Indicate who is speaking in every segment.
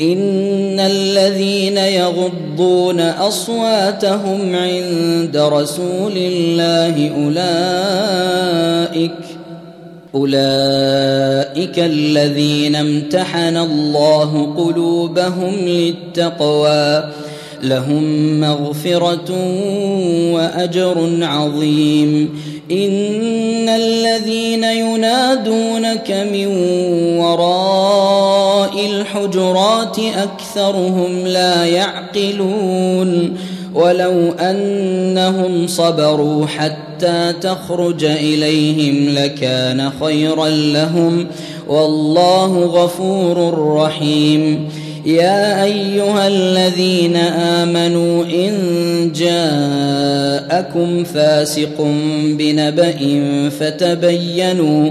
Speaker 1: ان الذين يغضون اصواتهم عند رسول الله اولئك اولئك الذين امتحن الله قلوبهم للتقوى لهم مغفره واجر عظيم ان الذين ينادونك من وراء الحجرات اكثرهم لا يعقلون ولو انهم صبروا حتى تخرج اليهم لكان خيرا لهم والله غفور رحيم يا ايها الذين امنوا ان جاءكم فاسق بنبأ فتبينوا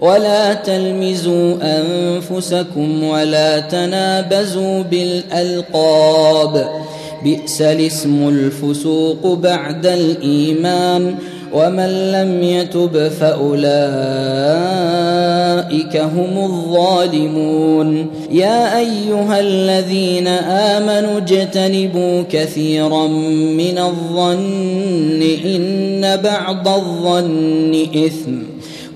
Speaker 1: ولا تلمزوا انفسكم ولا تنابزوا بالالقاب بئس الاسم الفسوق بعد الايمان ومن لم يتب فاولئك هم الظالمون يا ايها الذين امنوا اجتنبوا كثيرا من الظن ان بعض الظن اثم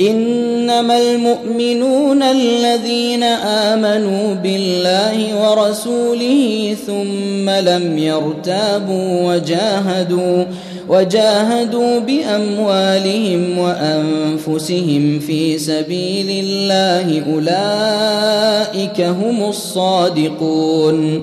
Speaker 1: إنما المؤمنون الذين آمنوا بالله ورسوله ثم لم يرتابوا وجاهدوا وجاهدوا بأموالهم وأنفسهم في سبيل الله أولئك هم الصادقون